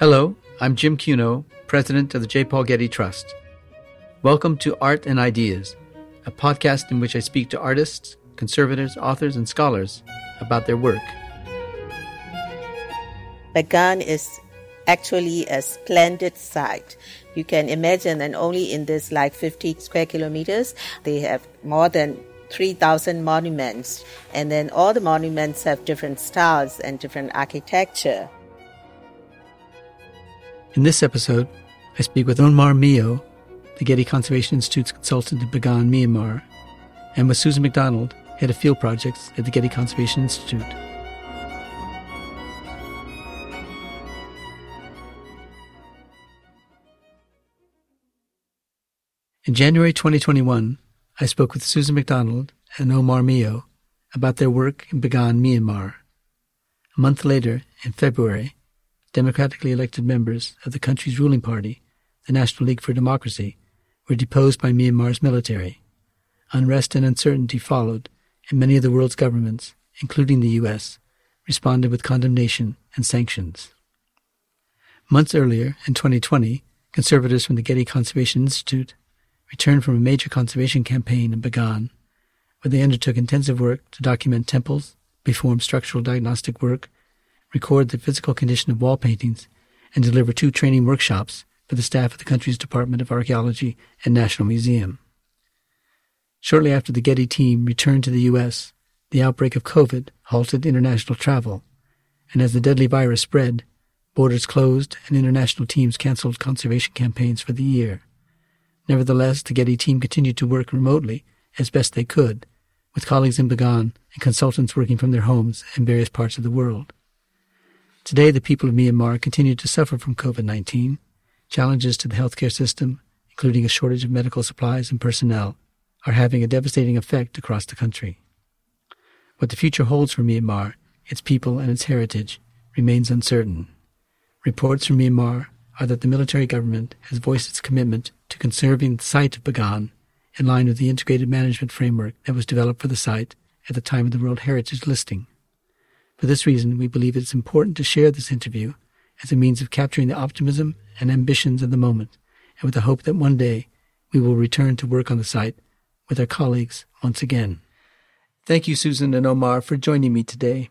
Hello, I'm Jim Cuno, president of the J. Paul Getty Trust. Welcome to Art and Ideas, a podcast in which I speak to artists, conservators, authors, and scholars about their work. Bagan is actually a splendid site. You can imagine, and only in this like 50 square kilometers, they have more than 3,000 monuments. And then all the monuments have different styles and different architecture. In this episode, I speak with Ohmar Myo, the Getty Conservation Institute's consultant in Bagan, Myanmar, and with Susan McDonald, head of field projects at the Getty Conservation Institute. In January 2021, I spoke with Susan McDonald and Ohmar Myo about their work in Bagan, Myanmar. A month later, in February, democratically elected members of the country's ruling party, the National League for Democracy, were deposed by Myanmar's military. Unrest and uncertainty followed, and many of the world's governments, including the U.S., responded with condemnation and sanctions. Months earlier, in 2020, conservators from the Getty Conservation Institute returned from a major conservation campaign in Bagan, where they undertook intensive work to document temples, perform structural diagnostic work, record the physical condition of wall paintings, and deliver two training workshops for the staff of the country's Department of Archaeology and National Museum. Shortly after the Getty team returned to the U.S., the outbreak of COVID halted international travel, and as the deadly virus spread, borders closed and international teams canceled conservation campaigns for the year. Nevertheless, the Getty team continued to work remotely as best they could, with colleagues in Bagan and consultants working from their homes in various parts of the world. Today, the people of Myanmar continue to suffer from COVID 19. Challenges to the healthcare system, including a shortage of medical supplies and personnel, are having a devastating effect across the country. What the future holds for Myanmar, its people, and its heritage remains uncertain. Reports from Myanmar are that the military government has voiced its commitment to conserving the site of Bagan in line with the integrated management framework that was developed for the site at the time of the World Heritage listing. For this reason, we believe it's important to share this interview as a means of capturing the optimism and ambitions of the moment, and with the hope that one day we will return to work on the site with our colleagues once again. Thank you, Susan and Ohmar, for joining me today.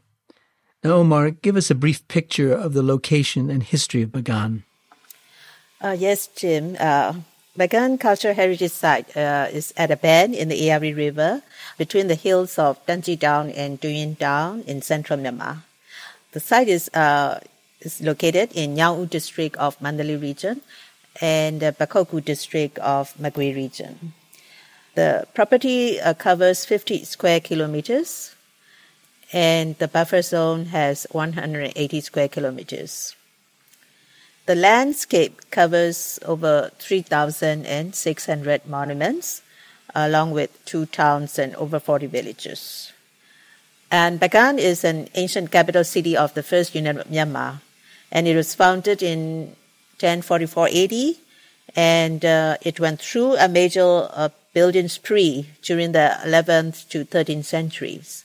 Now, Ohmar, give us a brief picture of the location and history of Bagan. Uh, yes, Jim. Uh, Bagan Cultural Heritage Site uh, is at a bend in the Ayari River between the hills of Danji Down and Duyin Down in central Myanmar. The site is, uh, is located in Nyaung-U district of Mandalay region and the Pakokku district of Magway region. The property uh, covers 50 square kilometers and the buffer zone has 180 square kilometers. The landscape covers over 3,600 monuments, along with two towns and over 40 villages. And Bagan is an ancient capital city of the First Union of Myanmar, and it was founded in 1044 AD, and uh, it went through a major uh, building spree during the 11th to 13th centuries.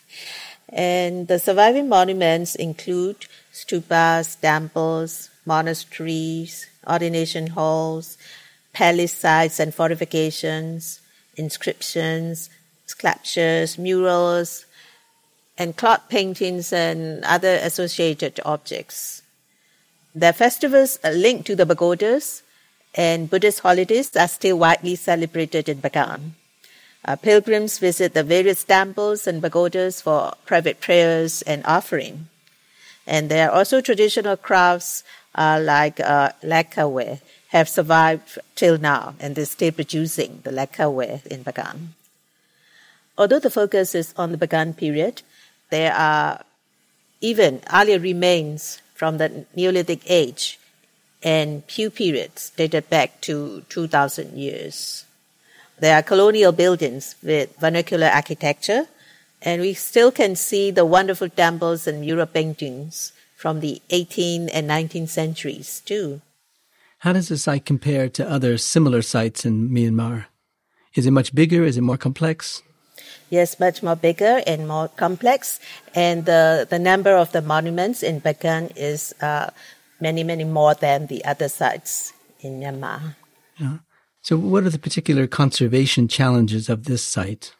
And the surviving monuments include stupas, temples, monasteries, ordination halls, palace sites and fortifications, inscriptions, sculptures, murals, and cloth paintings and other associated objects. The festivals are linked to the pagodas and Buddhist holidays are still widely celebrated in Bagan. Uh, pilgrims visit the various temples and pagodas for private prayers and offering. And there are also traditional crafts uh, like uh, lacquerware have survived till now, and they're still producing the lacquerware in Bagan. Although the focus is on the Bagan period, there are even earlier remains from the Neolithic age and few periods dated back to 2000 years. There are colonial buildings with vernacular architecture, and we still can see the wonderful temples and mural paintings from the 18th and 19th centuries too. How does the site compare to other similar sites in Myanmar? Is it much bigger? Is it more complex? Yes, much more bigger and more complex. And the, the number of the monuments in Bagan is uh, many, many more than the other sites in Myanmar. Yeah. So, what are the particular conservation challenges of this site?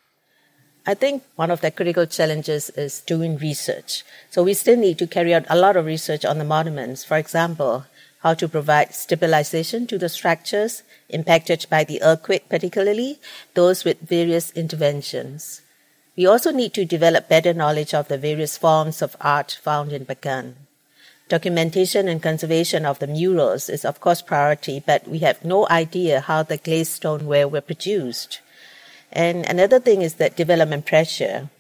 I think one of the critical challenges is doing research. So we still need to carry out a lot of research on the monuments. For example, how to provide stabilization to the structures impacted by the earthquake, particularly those with various interventions. We also need to develop better knowledge of the various forms of art found in Bagan. Documentation and conservation of the murals is of course priority, but we have no idea how the glazed stoneware were produced. And another thing is that development pressure,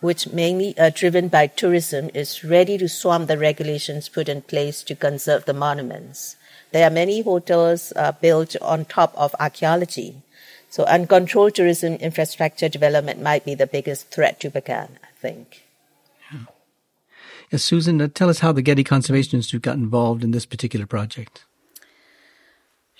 which mainly are driven by tourism, is ready to swamp the regulations put in place to conserve the monuments. There are many hotels uh, built on top of archaeology. So uncontrolled tourism infrastructure development might be the biggest threat to Bagan, I think. Yes, Susan, uh, tell us how the Getty Conservation Institute got involved in this particular project.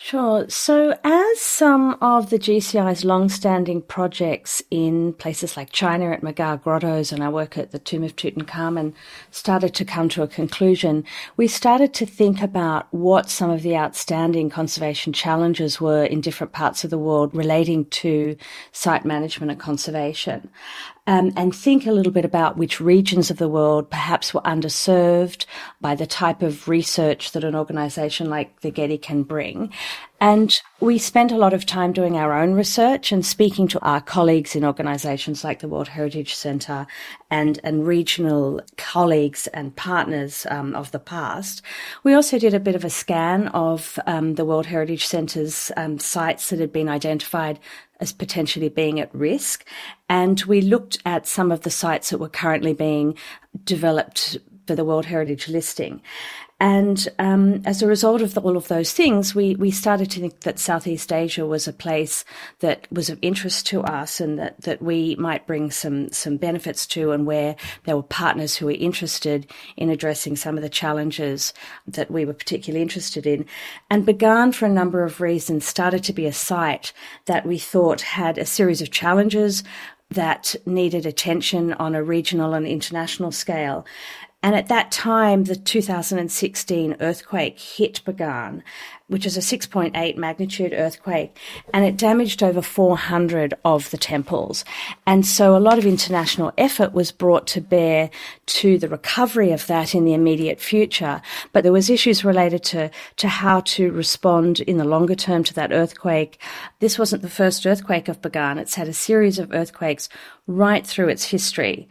Sure. So, as some of the GCI's long-standing projects in places like China at Mogao Grottoes and our work at the Tomb of Tutankhamun started to come to a conclusion, we started to think about what some of the outstanding conservation challenges were in different parts of the world relating to site management and conservation um, and think a little bit about which regions of the world perhaps were underserved by the type of research that an organization like the Getty can bring. And we spent a lot of time doing our own research and speaking to our colleagues in organizations like the World Heritage Center and, and regional colleagues and partners um, of the past. We also did a bit of a scan of um, the World Heritage Center's um, sites that had been identified as potentially being at risk. And we looked at some of the sites that were currently being developed for the World Heritage listing. And um, as a result of the, all of those things, we, we started to think that Southeast Asia was a place that was of interest to us and that, that we might bring some, some benefits to and where there were partners who were interested in addressing some of the challenges that we were particularly interested in. And Bagan, for a number of reasons, started to be a site that we thought had a series of challenges that needed attention on a regional and international scale. And at that time, the 2016 earthquake hit Bagan, which is a 6.8 magnitude earthquake, and it damaged over 400 of the temples. And so a lot of international effort was brought to bear to the recovery of that in the immediate future. But there was issues related to, to how to respond in the longer term to that earthquake. This wasn't the first earthquake of Bagan. It's had a series of earthquakes right through its history.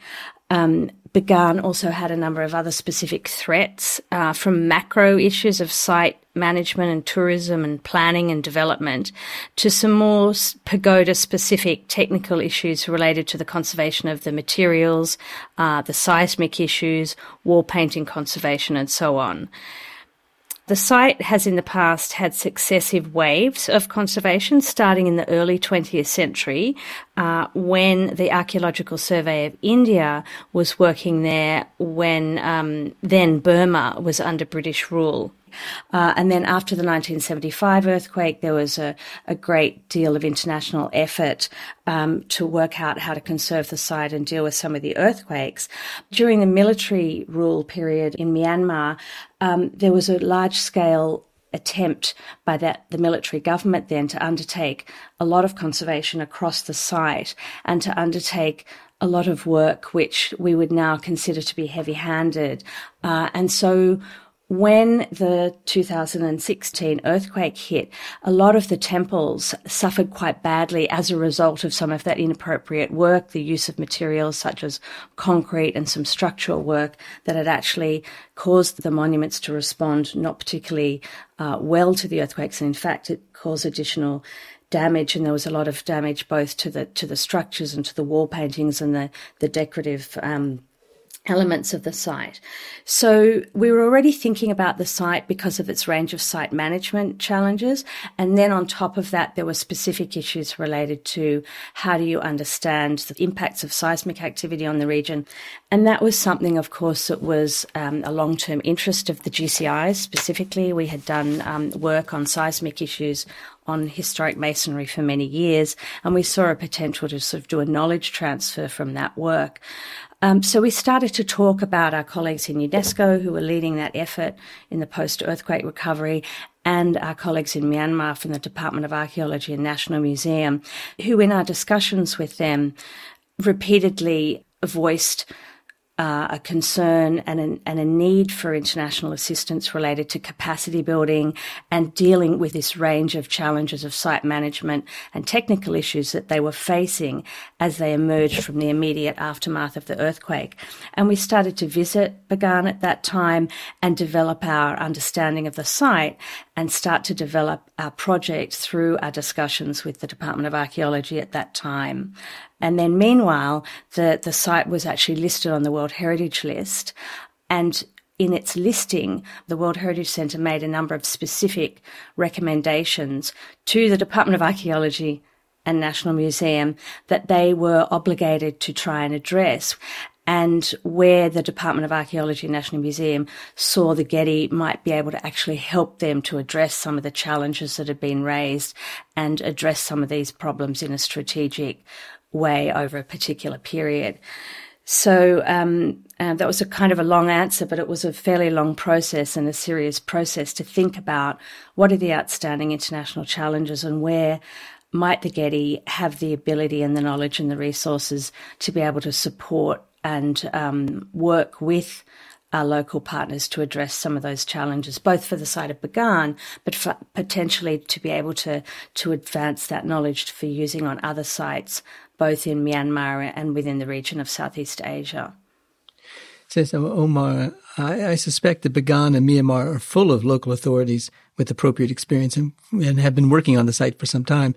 Um, Bagan also had a number of other specific threats uh, from macro issues of site management and tourism and planning and development to some more pagoda specific technical issues related to the conservation of the materials, uh, the seismic issues, wall painting conservation, and so on. The site has in the past had successive waves of conservation, starting in the early 20th century, uh, when the Archaeological Survey of India was working there when um, then Burma was under British rule. Uh, and then after the 1975 earthquake, there was a, a great deal of international effort um, to work out how to conserve the site and deal with some of the earthquakes. During the military rule period in Myanmar, um, there was a large scale attempt by that the military government then to undertake a lot of conservation across the site and to undertake a lot of work which we would now consider to be heavy handed. Uh, and so when the 2016 earthquake hit, a lot of the temples suffered quite badly as a result of some of that inappropriate work, the use of materials such as concrete and some structural work that had actually caused the monuments to respond not particularly uh, well to the earthquakes. And in fact, it caused additional damage and there was a lot of damage both to the to the structures and to the wall paintings and the the decorative um, elements of the site. So we were already thinking about the site because of its range of site management challenges. And then on top of that, there were specific issues related to how do you understand the impacts of seismic activity on the region. And that was something, of course, that was um, a long-term interest of the GCIs specifically. We had done um, work on seismic issues on historic masonry for many years, and we saw a potential to sort of do a knowledge transfer from that work. Um, so we started to talk about our colleagues in UNESCO who were leading that effort in the post-earthquake recovery and our colleagues in Myanmar from the Department of Archaeology and National Museum, who in our discussions with them repeatedly voiced uh, a concern and, an, and a need for international assistance related to capacity building and dealing with this range of challenges of site management and technical issues that they were facing as they emerged from the immediate aftermath of the earthquake. And we started to visit Bagan at that time and develop our understanding of the site and start to develop our project through our discussions with the Department of Archaeology at that time. And then meanwhile, the, the site was actually listed on the World Heritage List. And in its listing, the World Heritage Centre made a number of specific recommendations to the Department of Archaeology and National Museum that they were obligated to try and address and where the Department of Archaeology and National Museum saw the Getty might be able to actually help them to address some of the challenges that had been raised and address some of these problems in a strategic way over a particular period. So um, uh, that was a kind of a long answer, but it was a fairly long process and a serious process to think about what are the outstanding international challenges and where might the Getty have the ability and the knowledge and the resources to be able to support and um, work with our local partners to address some of those challenges, both for the site of Bagan, but for potentially to be able to to advance that knowledge for using on other sites both in Myanmar and within the region of Southeast Asia. Says Ohmar, I, I, suspect that Bagan and Myanmar are full of local authorities with appropriate experience and, and have been working on the site for some time.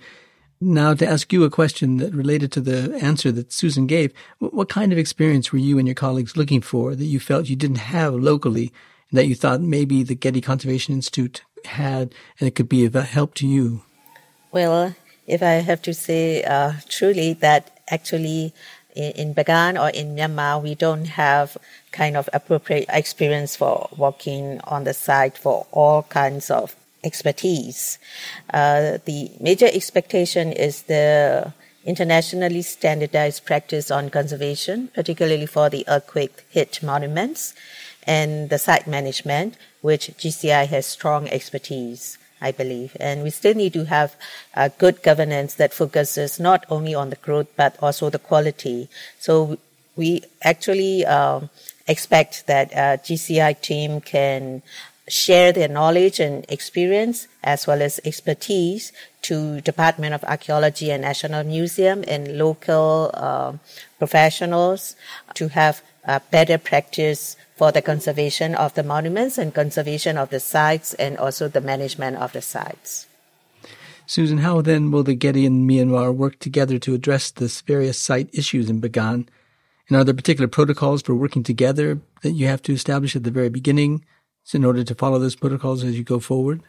Now, to ask you a question that related to the answer that Susan gave, what, what kind of experience were you and your colleagues looking for that you felt you didn't have locally, and that you thought maybe the Getty Conservation Institute had, and it could be of help to you? Well, if I have to say uh, truly that actually in, in Bagan or in Myanmar, we don't have kind of appropriate experience for working on the site for all kinds of expertise. Uh, the major expectation is the internationally standardized practice on conservation, particularly for the earthquake hit monuments, and the site management, which GCI has strong expertise. I believe. And we still need to have a good governance that focuses not only on the growth, but also the quality. So we actually um, expect that a GCI team can share their knowledge and experience as well as expertise to Department of Archaeology and National Museum and local uh, professionals to have better practice for the conservation of the monuments and conservation of the sites and also the management of the sites. Susan, how then will the Getty and Myanmar work together to address the various site issues in Bagan? And are there particular protocols for working together that you have to establish at the very beginning in order to follow those protocols as you go forward?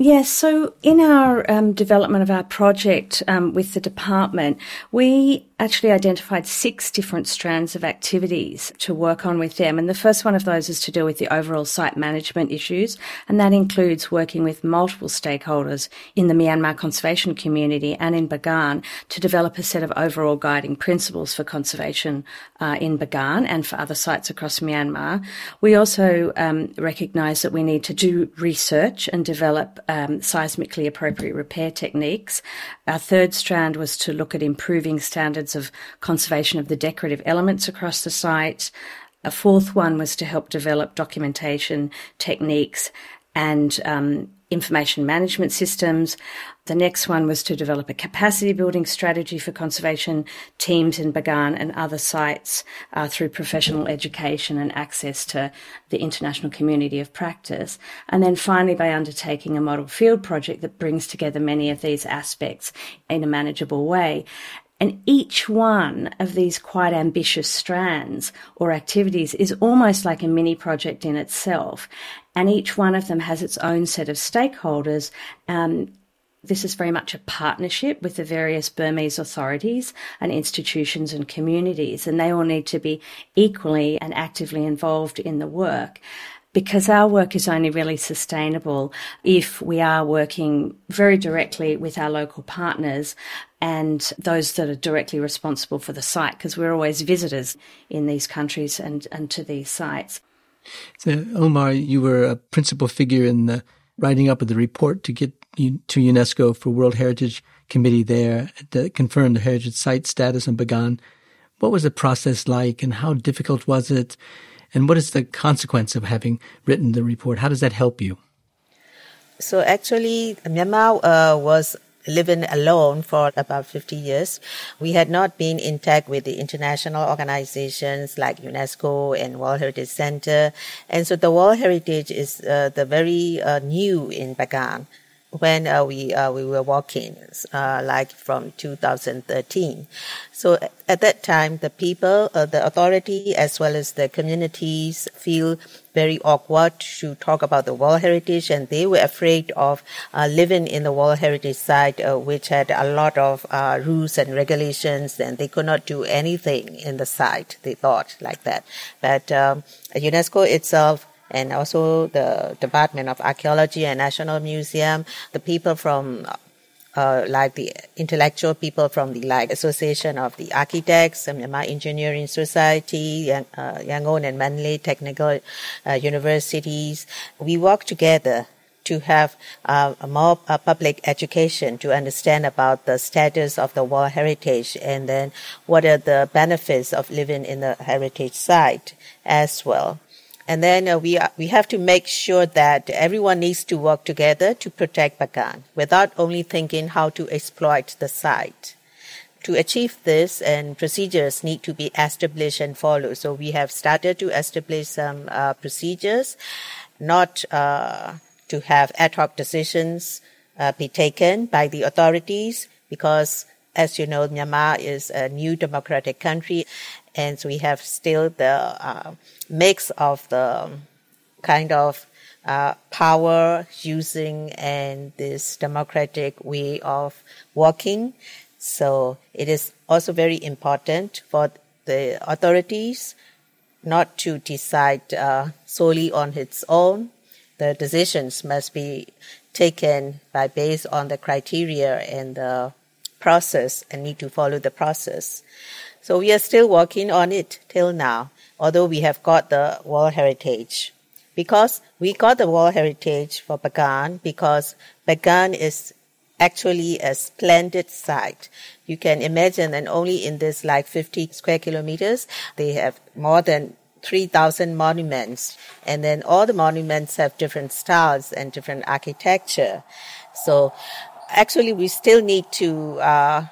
Yes, so in our um, development of our project um, with the department, we actually identified six different strands of activities to work on with them. And the first one of those is to do with the overall site management issues. And that includes working with multiple stakeholders in the Myanmar conservation community and in Bagan to develop a set of overall guiding principles for conservation uh, in Bagan and for other sites across Myanmar. We also um, recognize that we need to do research and develop um, seismically appropriate repair techniques. Our third strand was to look at improving standards of conservation of the decorative elements across the site. A fourth one was to help develop documentation techniques and um, information management systems. The next one was to develop a capacity building strategy for conservation teams in Bagan and other sites uh, through professional education and access to the international community of practice. And then finally, by undertaking a model field project that brings together many of these aspects in a manageable way. And each one of these quite ambitious strands or activities is almost like a mini project in itself. And each one of them has its own set of stakeholders. Um, this is very much a partnership with the various Burmese authorities and institutions and communities, and they all need to be equally and actively involved in the work. because our work is only really sustainable if we are working very directly with our local partners and those that are directly responsible for the site, because we're always visitors in these countries and, and to these sites. So, Omar, you were a principal figure in the writing up of the report to get to UNESCO for World Heritage Committee there to confirm the heritage site status in Bagan. What was the process like and how difficult was it? And what is the consequence of having written the report? How does that help you? So actually, Myanmar uh, was living alone for about 50 years. We had not been in touch with the international organizations like UNESCO and World Heritage Center. And so the World Heritage is uh, the very uh, new in Bagan when uh, we uh, we were walking, uh, like from 2013. So at that time, the people, uh, the authority, as well as the communities, feel very awkward to talk about the World Heritage, and they were afraid of uh, living in the World Heritage site, uh, which had a lot of rules and regulations, and they could not do anything in the site. They thought like that, but um, UNESCO itself and also the Department of Archaeology and National Museum, the people from uh, like the intellectual people from the like Association of the Architects, Myanmar Engineering Society, uh, Yangon and Mandalay Technical uh, Universities. We work together to have uh, more uh, public education to understand about the status of the World Heritage and then what are the benefits of living in the heritage site as well. And then uh, we are, we have to make sure that everyone needs to work together to protect Bagan without only thinking how to exploit the site. To achieve this, and procedures need to be established and followed. So we have started to establish some uh, procedures, not uh, to have ad hoc decisions uh, be taken by the authorities, because as you know, Myanmar is a new democratic country, and so we have still the uh, mix of the kind of uh, power using and this democratic way of working. So it is also very important for the authorities not to decide uh, solely on its own. The decisions must be taken by based on the criteria and the process and need to follow the process. So we are still working on it till now, although we have got the World Heritage. Because we got the World Heritage for Bagan because Bagan is actually a splendid site. You can imagine that only in this like 50 square kilometers, they have more than 3,000 monuments. And then all the monuments have different styles and different architecture. So actually we still need to uh,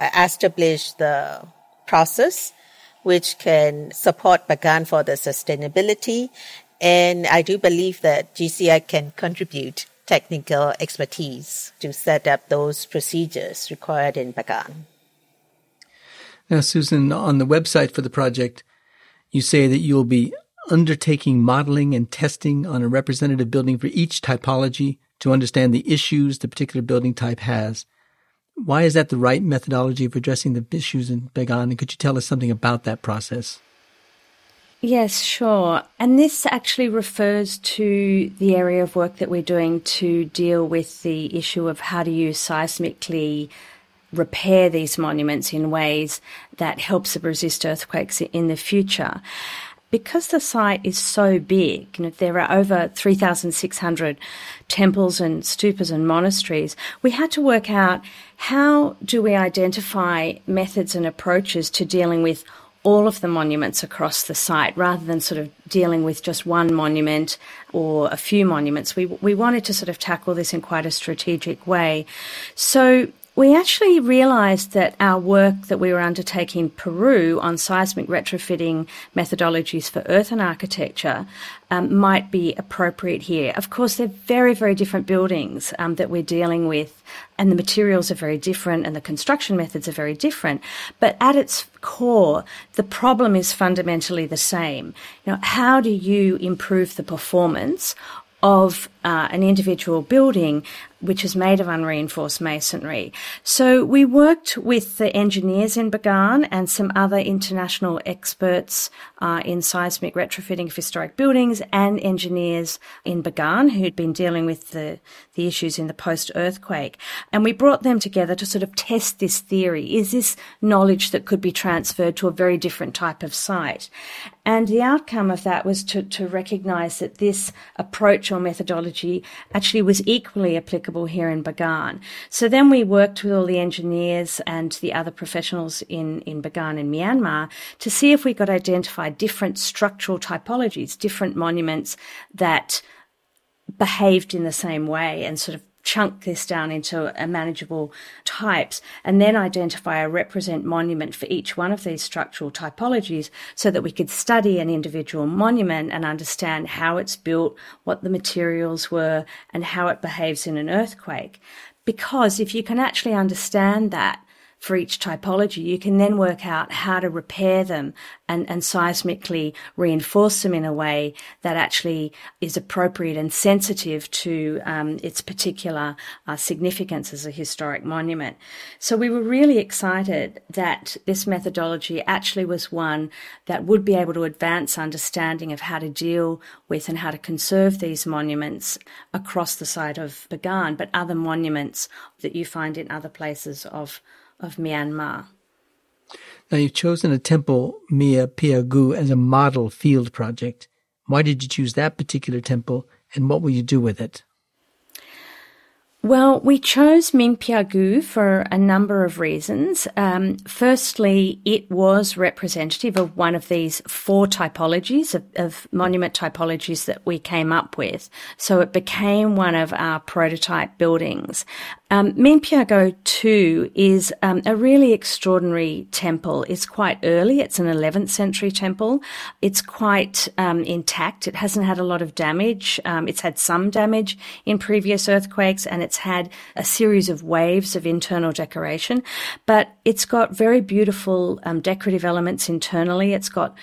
establish the process which can support Bagan for the sustainability. And I do believe that GCI can contribute technical expertise to set up those procedures required in Bagan. Now, Susan, on the website for the project, you say that you'll be undertaking modeling and testing on a representative building for each typology to understand the issues the particular building type has. Why is that the right methodology of addressing the issues in Bagan? And could you tell us something about that process? Yes, sure. And this actually refers to the area of work that we're doing to deal with the issue of how do you seismically repair these monuments in ways that helps them resist earthquakes in the future because the site is so big, you know, there are over 3,600 temples and stupas and monasteries, we had to work out how do we identify methods and approaches to dealing with all of the monuments across the site rather than sort of dealing with just one monument or a few monuments. We, we wanted to sort of tackle this in quite a strategic way. So we actually realised that our work that we were undertaking in Peru on seismic retrofitting methodologies for earthen architecture um, might be appropriate here. Of course, they're very, very different buildings um, that we're dealing with, and the materials are very different, and the construction methods are very different. But at its core, the problem is fundamentally the same. You know, how do you improve the performance of uh, an individual building which is made of unreinforced masonry. So we worked with the engineers in Bagan and some other international experts uh, in seismic retrofitting of historic buildings and engineers in Bagan who'd been dealing with the, the issues in the post earthquake. And we brought them together to sort of test this theory. Is this knowledge that could be transferred to a very different type of site? And the outcome of that was to, to recognize that this approach or methodology actually was equally applicable here in Bagan. So then we worked with all the engineers and the other professionals in, in Bagan in Myanmar to see if we could identify different structural typologies, different monuments that behaved in the same way and sort of chunk this down into a manageable types and then identify a represent monument for each one of these structural typologies so that we could study an individual monument and understand how it's built, what the materials were, and how it behaves in an earthquake. Because if you can actually understand that, for each typology, you can then work out how to repair them and, and seismically reinforce them in a way that actually is appropriate and sensitive to um, its particular uh, significance as a historic monument. So we were really excited that this methodology actually was one that would be able to advance understanding of how to deal with and how to conserve these monuments across the site of Bagan, but other monuments that you find in other places of of Myanmar. Now, you've chosen a temple, Minpyagu, as a model field project. Why did you choose that particular temple, and what will you do with it? Well, we chose Minpyagu for a number of reasons. Um, firstly, it was representative of one of these four typologies of, of, monument typologies that we came up with. So it became one of our prototype buildings. Um, Minpyagu 2 is um, a really extraordinary temple. It's quite early. It's an 11th century temple. It's quite um, intact. It hasn't had a lot of damage. Um, it's had some damage in previous earthquakes and it's had a series of waves of internal decoration, but it's got very beautiful um, decorative elements internally. It's got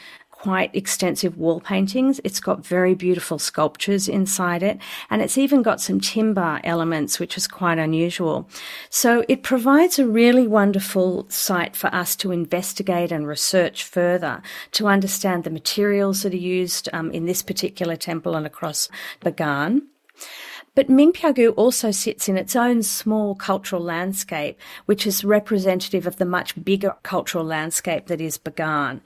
quite extensive wall paintings. It's got very beautiful sculptures inside it, and it's even got some timber elements, which is quite unusual. So it provides a really wonderful site for us to investigate and research further to understand the materials that are used um, in this particular temple and across Bagan. But Minpyagu also sits in its own small cultural landscape, which is representative of the much bigger cultural landscape that is Bagan.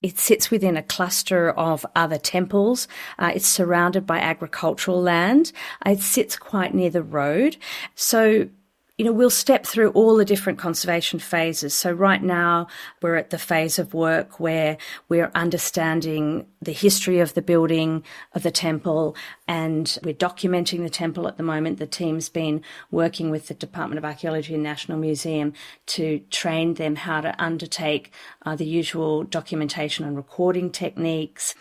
It sits within a cluster of other temples. Uh, it's surrounded by agricultural land. It sits quite near the road. So you know, we'll step through all the different conservation phases. So right now we're at the phase of work where we're understanding the history of the building of the temple and we're documenting the temple at the moment. The team's been working with the Department of Archaeology and National Museum to train them how to undertake uh, the usual documentation and recording techniques.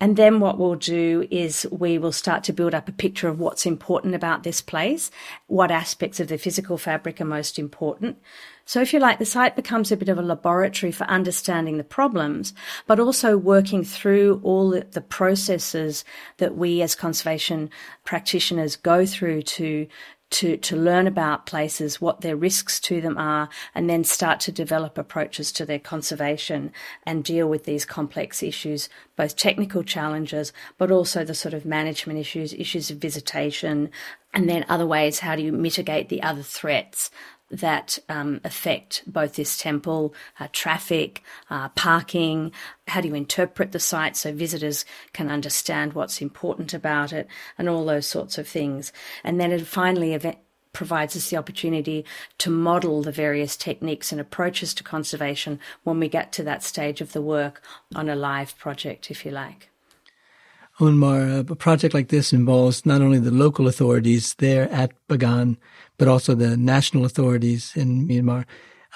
And then what we'll do is we will start to build up a picture of what's important about this place, what aspects of the physical fabric are most important. So if you like, the site becomes a bit of a laboratory for understanding the problems, but also working through all the processes that we as conservation practitioners go through to to, to learn about places, what their risks to them are, and then start to develop approaches to their conservation and deal with these complex issues, both technical challenges, but also the sort of management issues, issues of visitation, and then other ways, how do you mitigate the other threats that um, affect both this temple, uh, traffic, uh, parking. How do you interpret the site so visitors can understand what's important about it, and all those sorts of things. And then it finally event- provides us the opportunity to model the various techniques and approaches to conservation when we get to that stage of the work on a live project, if you like. Ohmar, a project like this involves not only the local authorities there at Bagan, but also the national authorities in Myanmar,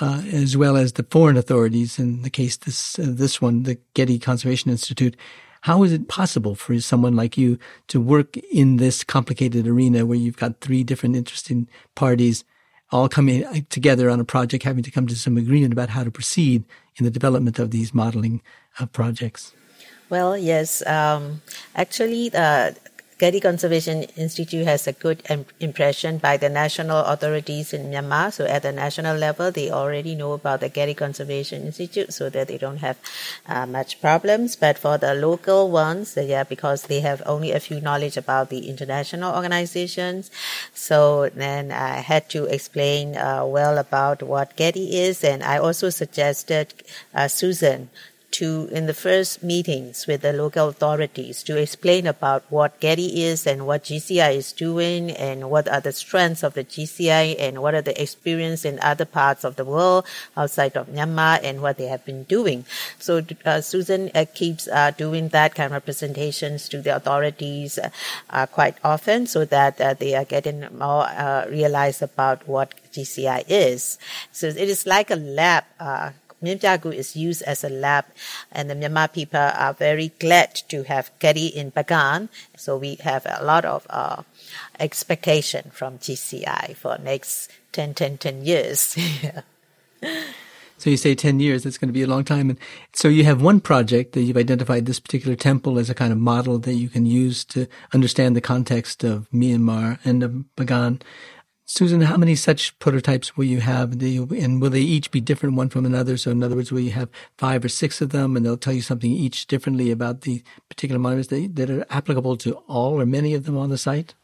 uh, as well as the foreign authorities. In the case this uh, this one, the Getty Conservation Institute. How is it possible for someone like you to work in this complicated arena where you've got three different interesting parties all coming together on a project, having to come to some agreement about how to proceed in the development of these modeling uh, projects? Well, yes. Um, actually, uh, Getty Conservation Institute has a good impression by the national authorities in Myanmar. So at the national level, they already know about the Getty Conservation Institute so that they don't have uh, much problems. But for the local ones, yeah, because they have only a few knowledge about the international organizations. So then I had to explain uh, well about what Getty is. And I also suggested uh, Susan to in the first meetings with the local authorities to explain about what Getty is and what GCI is doing and what are the strengths of the GCI and what are the experience in other parts of the world outside of Myanmar and what they have been doing. So uh, Susan uh, keeps uh, doing that kind of presentations to the authorities uh, quite often so that uh, they are getting more uh, realized about what GCI is. So it is like a lab Minpyagu is used as a lab, and the Myanmar people are very glad to have Getty in Bagan. So we have a lot of uh, expectation from GCI for next 10, 10, 10 years. So you say 10 years, that's going to be a long time. And so you have one project that you've identified this particular temple as a kind of model that you can use to understand the context of Myanmar and of Bagan. Susan, how many such prototypes will you have? And will they each be different one from another? So, in other words, will you have five or six of them and they'll tell you something each differently about the particular monuments that, are applicable to all or many of them on the site?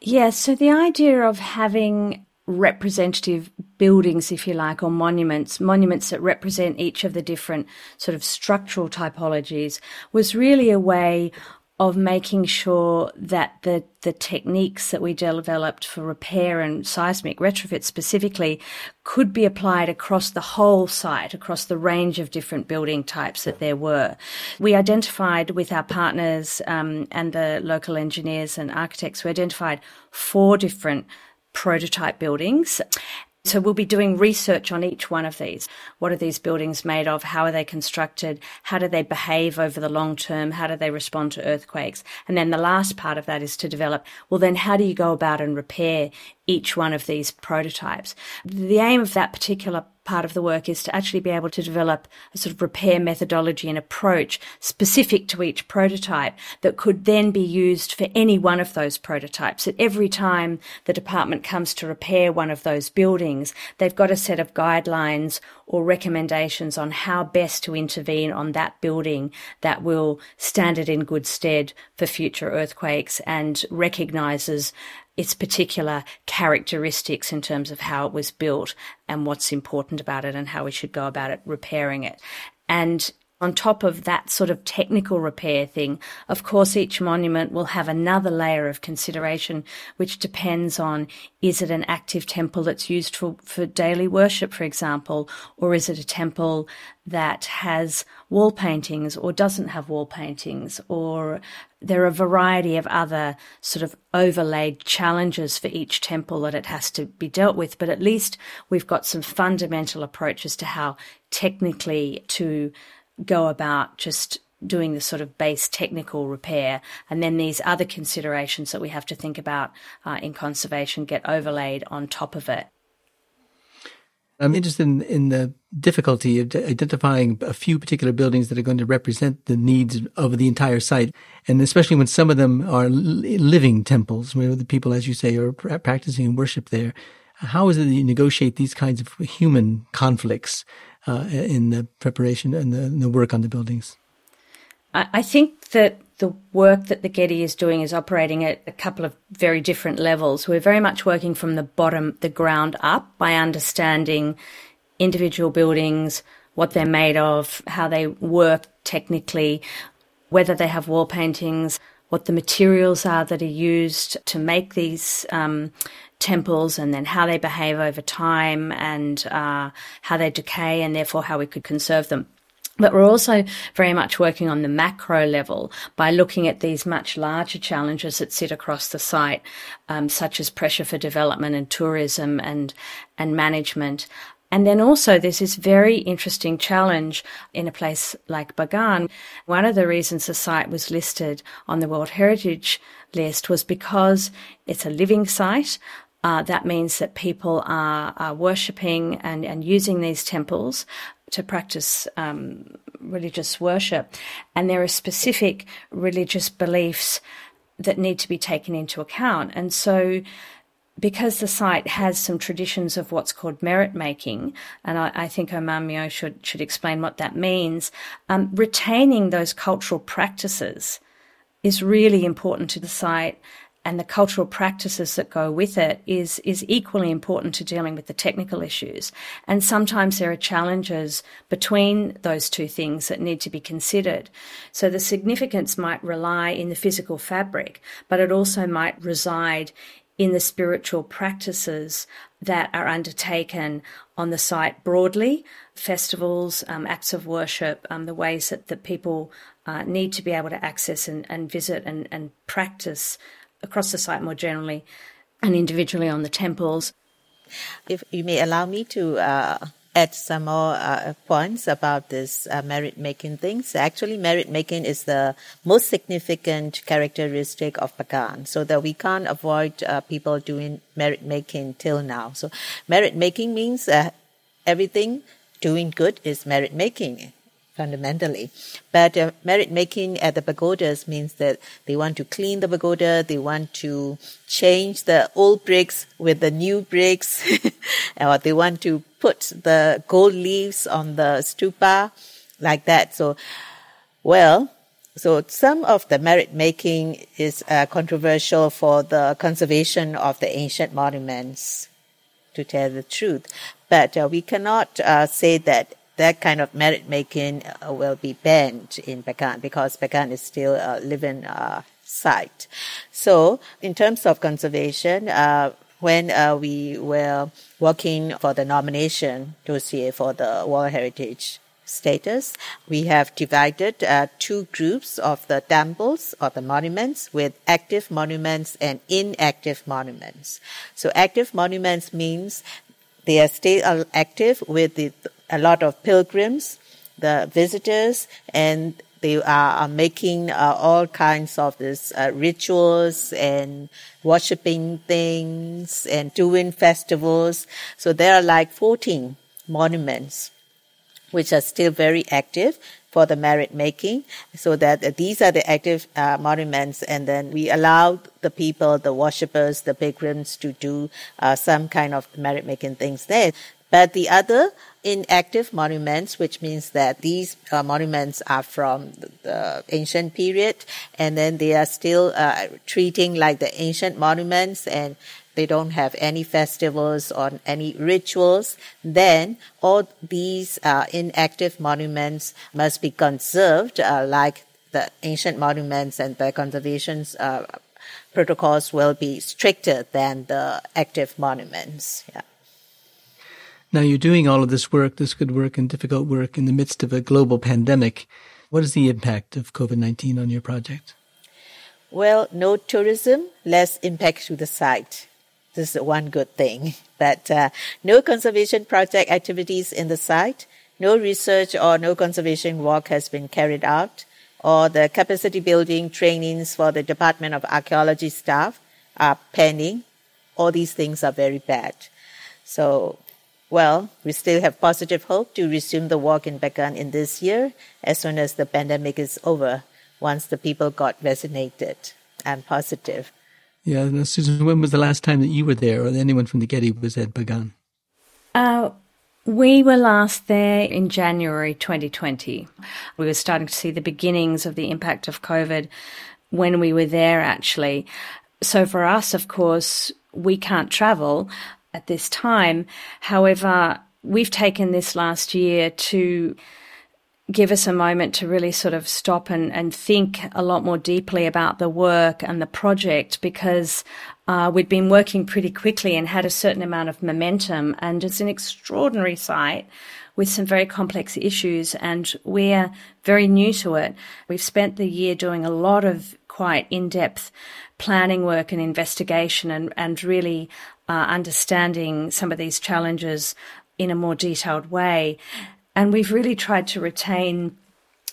Yes. So, the idea of having representative buildings, if you like, or monuments, monuments that represent each of the different sort of structural typologies, was really a way of making sure that the, the techniques that we developed for repair and seismic retrofit specifically could be applied across the whole site, across the range of different building types that there were. We identified with our partners um, and the local engineers and architects, we identified four different prototype buildings so we'll be doing research on each one of these. What are these buildings made of? How are they constructed? How do they behave over the long term? How do they respond to earthquakes? And then the last part of that is to develop, well, then how do you go about and repair each one of these prototypes? The aim of that particular part of the work is to actually be able to develop a sort of repair methodology and approach specific to each prototype that could then be used for any one of those prototypes. That every time the department comes to repair one of those buildings, they've got a set of guidelines or recommendations on how best to intervene on that building that will stand it in good stead for future earthquakes and recognizes its particular characteristics in terms of how it was built and what's important about it and how we should go about it repairing it. And on top of that sort of technical repair thing, of course, each monument will have another layer of consideration, which depends on is it an active temple that's used for, for daily worship, for example, or is it a temple that has wall paintings or doesn't have wall paintings, or there are a variety of other sort of overlaid challenges for each temple that it has to be dealt with. But at least we've got some fundamental approaches to how technically to go about just doing the sort of base technical repair, and then these other considerations that we have to think about uh, in conservation get overlaid on top of it. I'm interested in, in, the difficulty of identifying a few particular buildings that are going to represent the needs of the entire site, and especially when some of them are living temples, where the people, as you say, are practicing worship there. How is it that you negotiate these kinds of human conflicts uh, in the preparation and the, the, work on the buildings? I think that the work that the Getty is doing is operating at a couple of very different levels. We're very much working from the bottom, the ground up, by understanding individual buildings, what they're made of, how they work technically, whether they have wall paintings, what the materials are that are used to make these um, temples and then how they behave over time and uh, how they decay and therefore how we could conserve them. But we're also very much working on the macro level by looking at these much larger challenges that sit across the site, um, such as pressure for development and tourism and and management. And then also there's this very interesting challenge in a place like Bagan. One of the reasons the site was listed on the World Heritage list was because it's a living site. Uh, that means that people are, are worshipping and, and using these temples to practice um, religious worship. And there are specific religious beliefs that need to be taken into account. And so because the site has some traditions of what's called merit making, and I, I think Ohmar Myo should should explain what that means. Um, retaining those cultural practices is really important to the site, and the cultural practices that go with it is is equally important to dealing with the technical issues. And sometimes there are challenges between those two things that need to be considered. So the significance might rely in the physical fabric, but it also might reside in the spiritual practices that are undertaken on the site broadly festivals, um, acts of worship, um, the ways that, that people uh, need to be able to access and, and visit and, and practice across the site more generally and individually on the temples. If you may allow me to uh, add some more uh, points about this uh, merit making things. Actually, merit making is the most significant characteristic of Bagan, so that we can't avoid uh, people doing merit making till now. So, merit making means everything doing good is merit making fundamentally. But uh, merit making at the pagodas means that they want to clean the pagoda, they want to change the old bricks with the new bricks, or they want to put the gold leaves on the stupa, like that. So, well, so some of the merit making is uh, controversial for the conservation of the ancient monuments, to tell the truth. But uh, we cannot uh, say that that kind of merit making uh, will be banned in Bagan because Bagan is still a living uh, site. So, in terms of conservation, uh, when uh, we were working for the nomination dossier for the World Heritage status, we have divided uh, two groups of the temples or the monuments with active monuments and inactive monuments. So active monuments means they are still active with the a lot of pilgrims, the visitors, and they are, making uh, all kinds of these uh, rituals and worshiping things and doing festivals. So there are like 14 monuments which are still very active for the merit making so that these are the active uh, monuments and then we allow the people the worshippers the pilgrims to do uh, some kind of merit making things there but the other inactive monuments, which means that these uh, monuments are from the, ancient period, and then they are still uh, treating like the ancient monuments, and they don't have any festivals or any rituals. Then all these uh, inactive monuments must be conserved, uh, like the ancient monuments, and the conservation uh, protocols will be stricter than the active monuments. Yeah. Now, you're doing all of this work, this good work and difficult work in the midst of a global pandemic. What is the impact of COVID 19 on your project? Well, no tourism, less impact to the site. This is one good thing. But uh, no conservation project activities in the site, no research or no conservation work has been carried out, or the capacity building trainings for the Department of Archaeology staff are pending. All these things are very bad. So well, we still have positive hope to resume the walk in Bagan in this year as soon as the pandemic is over, once the people got vaccinated and positive. Yeah, now, Susan, when was the last time that you were there or anyone from the Getty was at Bagan? Uh, we were last there in January 2020. We were starting to see the beginnings of the impact of COVID when we were there, actually. So for us, of course, we can't travel at this time. However, we've taken this last year to give us a moment to really sort of stop and, and think a lot more deeply about the work and the project because uh, we'd been working pretty quickly and had a certain amount of momentum. And it's an extraordinary site with some very complex issues, and we're very new to it. We've spent the year doing a lot of quite in depth planning work and investigation and, and really uh, understanding some of these challenges in a more detailed way. And we've really tried to retain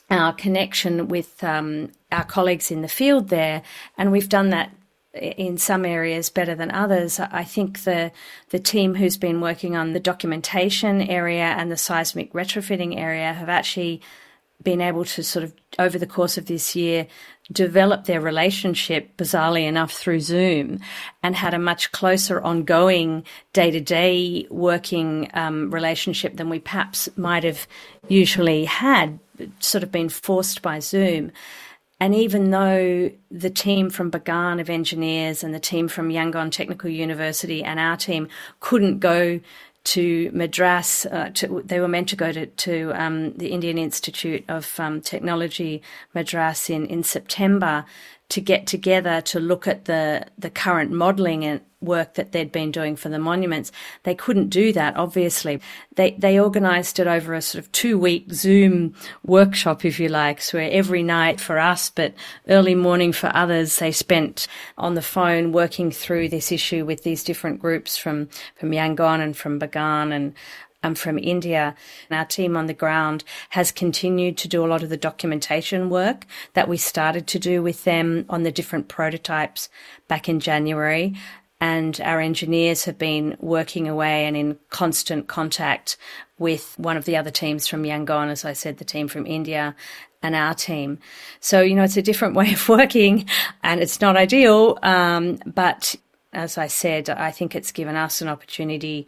our connection with um, our colleagues in the field there, and we've done that in some areas better than others. I think the the team who's been working on the documentation area and the seismic retrofitting area have actually been able to sort of, over the course of this year, develop their relationship, bizarrely enough, through Zoom and had a much closer ongoing day to day working um, relationship than we perhaps might have usually had, sort of been forced by Zoom. And even though the team from Bagan of engineers and the team from Yangon Technical University and our team couldn't go to Madras. Uh, to, they were meant to go to, to um, the Indian Institute of um, Technology, Madras, in, in September to get together to look at the, the current modelling and work that they'd been doing for the monuments. They couldn't do that, obviously. They, they organised it over a sort of two week Zoom workshop, if you like, so where every night for us, but early morning for others, they spent on the phone working through this issue with these different groups from, from Yangon and from Bagan and um, from India. And our team on the ground has continued to do a lot of the documentation work that we started to do with them on the different prototypes back in January. And our engineers have been working away and in constant contact with one of the other teams from Yangon, as I said, the team from India and our team. So, you know, it's a different way of working and it's not ideal. Um, but as I said, I think it's given us an opportunity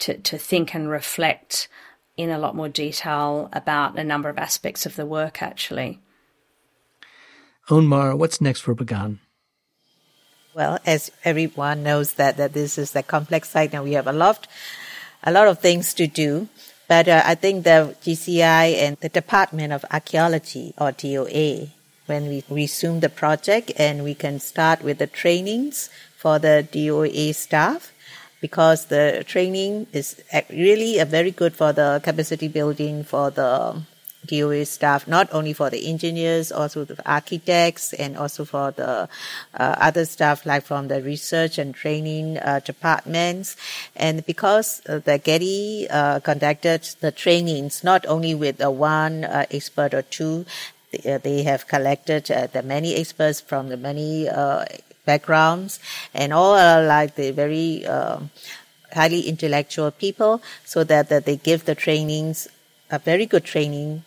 to, to think and reflect in a lot more detail about a number of aspects of the work, actually. Ohmar, what's next for Bagan? Well, as everyone knows that, that this is a complex site and we have a lot, a lot of things to do. But uh, I think the GCI and the Department of Archaeology or DOA, when we resume the project and we can start with the trainings for the DOA staff, because the training is really very good for the capacity building for the DOA staff, not only for the engineers, also the architects, and also for the uh, other staff like from the research and training uh, departments. And because uh, the Getty uh, conducted the trainings not only with one uh, expert or two, they, uh, they have collected the many experts from the many backgrounds, and all are like the very uh, highly intellectual people, so that, that they give the trainings a very good training,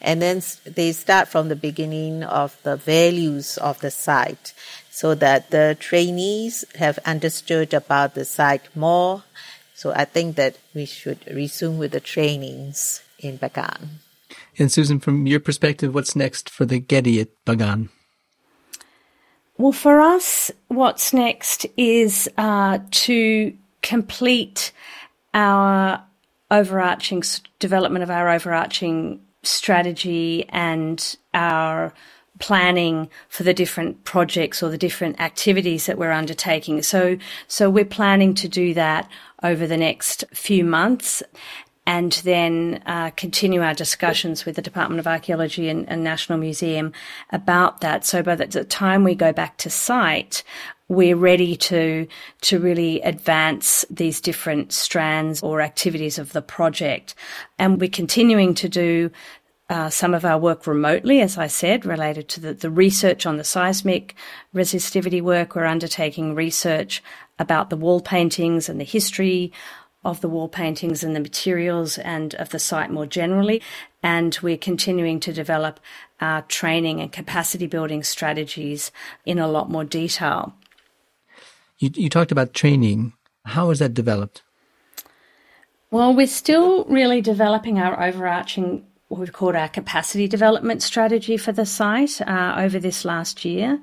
and then they start from the beginning of the values of the site, so that the trainees have understood about the site more. So I think that we should resume with the trainings in Bagan. And Susan, from your perspective, what's next for the Getty at Bagan? Well, for us, what's next is uh, to complete our overarching development of our overarching strategy and our planning for the different projects or the different activities that we're undertaking. So, so we're planning to do that over the next few months and then uh, continue our discussions with the Department of Archaeology and, and, National Museum about that. So by the time we go back to site, we're ready to to really advance these different strands or activities of the project, and we're continuing to do. Uh, some of our work remotely, as I said, related to the, the research on the seismic resistivity work. We're undertaking research about the wall paintings and the history of the wall paintings and the materials and of the site more generally. And we're continuing to develop our training and capacity building strategies in a lot more detail. You, you talked about training. How is that developed? Well, we're still really developing our overarching what we've called our capacity development strategy for the site uh, over this last year.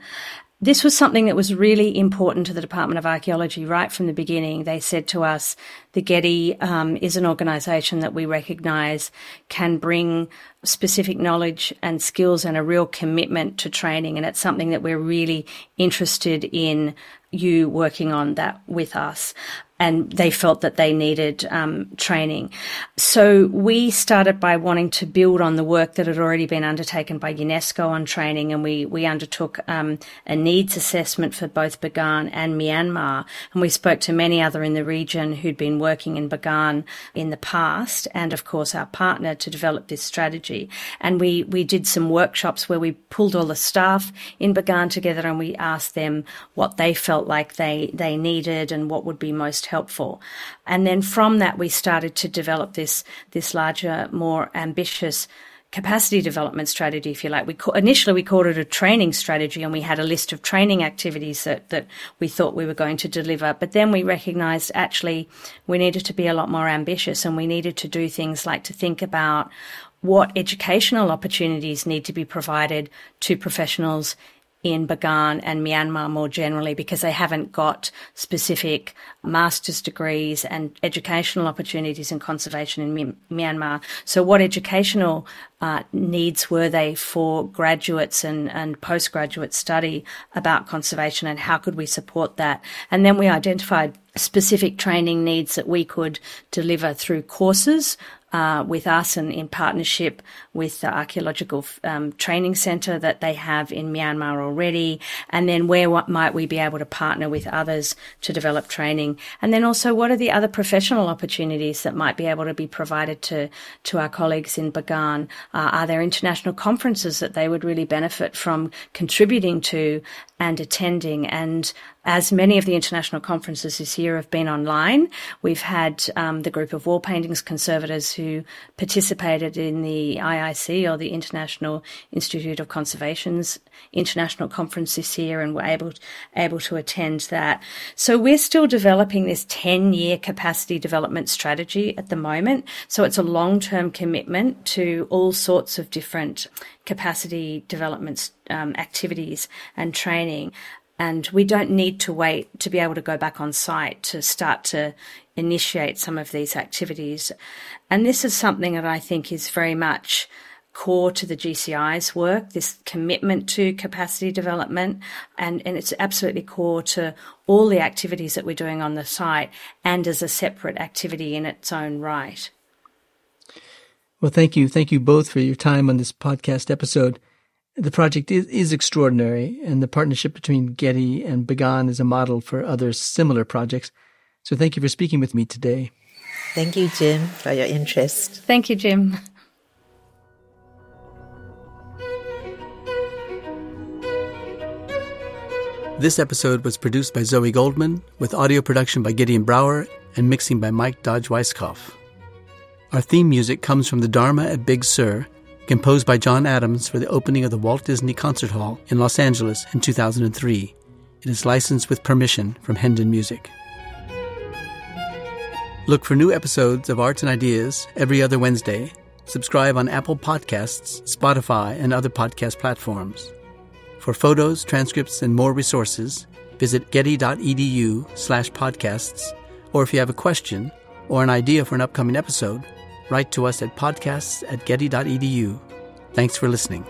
This was something that was really important to the Department of Archaeology right from the beginning. They said to us, the Getty um, is an organisation that we recognise can bring specific knowledge and skills and a real commitment to training, and it's something that we're really interested in you working on that with us and they felt that they needed um, training. So we started by wanting to build on the work that had already been undertaken by UNESCO on training, and we we undertook um, a needs assessment for both Bagan and Myanmar, and we spoke to many other in the region who'd been working in Bagan in the past, and of course our partner to develop this strategy. And we we did some workshops where we pulled all the staff in Bagan together, and we asked them what they felt like they they needed and what would be most helpful. And then from that, we started to develop this, this larger, more ambitious capacity development strategy, if you like. We initially we called it a training strategy, and we had a list of training activities that that we thought we were going to deliver. But then we recognised actually we needed to be a lot more ambitious, and we needed to do things like to think about what educational opportunities need to be provided to professionals in Bagan and Myanmar more generally because they haven't got specific master's degrees and educational opportunities in conservation in Myanmar. So, what educational uh, needs were they for graduates and, and postgraduate study about conservation and how could we support that? And then we identified specific training needs that we could deliver through courses uh, with us and in partnership with the Archaeological um, Training Centre that they have in Myanmar already. And then where what might we be able to partner with others to develop training? And then also what are the other professional opportunities that might be able to be provided to, to our colleagues in Bagan? Uh, are there international conferences that they would really benefit from contributing to and attending? And as many of the international conferences this year have been online, we've had um, the group of wall paintings conservators who participated in the IIC or the International Institute of Conservation's international conference this year and were able able to attend that. So we're still developing this 10 year capacity development strategy at the moment. So it's a long term commitment to all sorts of different capacity development um, activities and training and we don't need to wait to be able to go back on site to start to initiate some of these activities. And this is something that I think is very much core to the GCI's work, this commitment to capacity development, and, and it's absolutely core to all the activities that we're doing on the site and as a separate activity in its own right. Well, thank you. Thank you both for your time on this podcast episode. The project is, is extraordinary, and the partnership between Getty and Bagan is a model for other similar projects. So thank you for speaking with me today. Thank you, Jim, for your interest. Thank you, Jim. This episode was produced by Zoe Goldman, with audio production by Gideon Brower and mixing by Mike Dodge Weiskopf. Our theme music comes from the Dharma at Big Sur composed by John Adams for the opening of the Walt Disney Concert Hall in Los Angeles in 2003. It is licensed with permission from Hendon Music. Look for new episodes of Arts and Ideas every other Wednesday. Subscribe on Apple Podcasts, Spotify, and other podcast platforms. For photos, transcripts, and more resources, visit getty.edu slash podcasts, or if you have a question or an idea for an upcoming episode, write to us at podcasts at getty.edu. Thanks for listening.